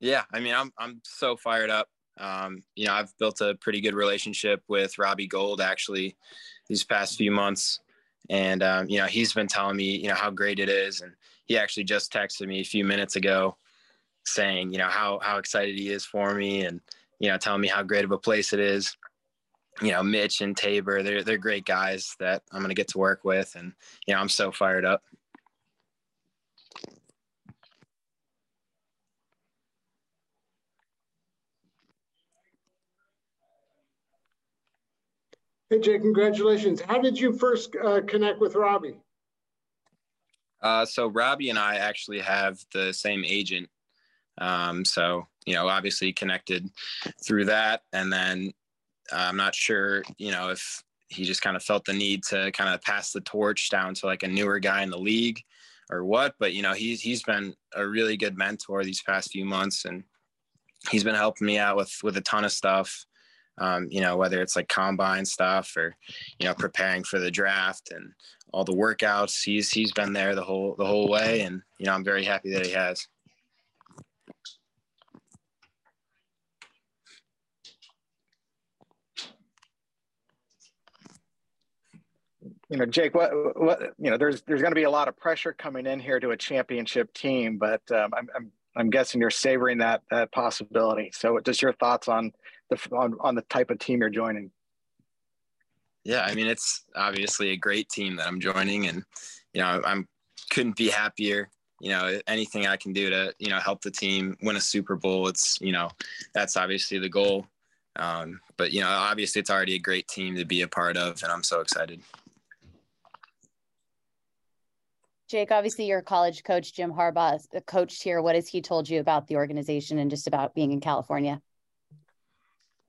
Yeah, I mean, I'm I'm so fired up. Um, you know, I've built a pretty good relationship with Robbie Gould actually these past few months, and um, you know, he's been telling me you know how great it is, and he actually just texted me a few minutes ago saying you know how how excited he is for me, and you know, telling me how great of a place it is. You know, Mitch and Taybor, they're they're great guys that I'm to get to work with, and you know, I'm so fired up. Hey, Jay, congratulations. How did you first uh, connect with Robbie? Uh, so Robbie and I actually have the same agent. Um, so, you know, obviously connected through that. And then uh, I'm not sure, you know, if he just kind of felt the need to kind of pass the torch down to like a newer guy in the league or what, but you know, he's, he's been a really good mentor these past few months and he's been helping me out with, with a ton of stuff um, you know, whether it's like combine stuff or, you know, preparing for the draft and all the workouts. He's he's been there the whole the whole way, and you know, I'm very happy that he has. You know, Jake, what, what, you know, there's, there's going to be a lot of pressure coming in here to a championship team, but um, I'm, I'm, I'm guessing you're savoring that, that possibility. So just your thoughts on, the on, on the type of team you're joining. Yeah, I mean it's obviously a great team that I'm joining, and you know I'm couldn't be happier. You know anything I can do to you know help the team win a Super Bowl. It's you know that's obviously the goal. Um, but you know obviously it's already a great team to be a part of, and I'm so excited. Jake, obviously your college coach Jim Harbaugh coached here. What has he told you about the organization and just about being in California?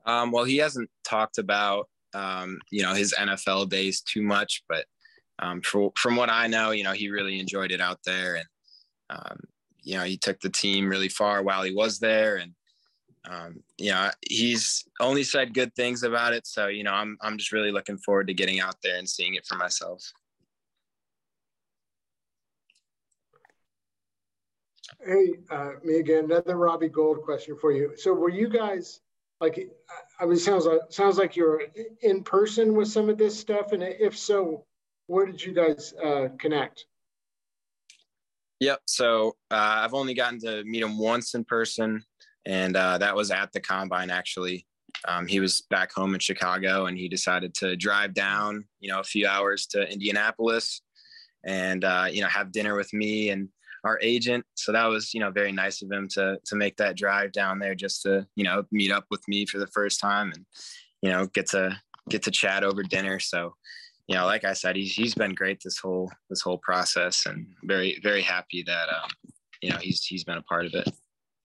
Um, well, he hasn't talked about um, you know his NFL days too much, but um, for, from what I know, you know he really enjoyed it out there, and um, you know he took the team really far while he was there, and um, you know he's only said good things about it. So you know I'm I'm just really looking forward to getting out there and seeing it for myself. Hey, uh, me again. Another Robbie Gould question for you. So, were you guys like I mean, sounds like sounds like you're in person with some of this stuff, and if so, where did you guys uh, connect? Yep. So uh, I've only gotten to meet him once in person, and uh, that was at the combine. Actually, um, he was back home in Chicago, and he decided to drive down, you know, a few hours to Indianapolis, and uh, you know, have dinner with me and our agent. So that was, you know, very nice of him to to make that drive down there just to, you know, meet up with me for the first time and, you know, get to get to chat over dinner. So, you know, like I said, he's he's been great this whole this whole process and very very happy that um, you know he's he's been a part of it.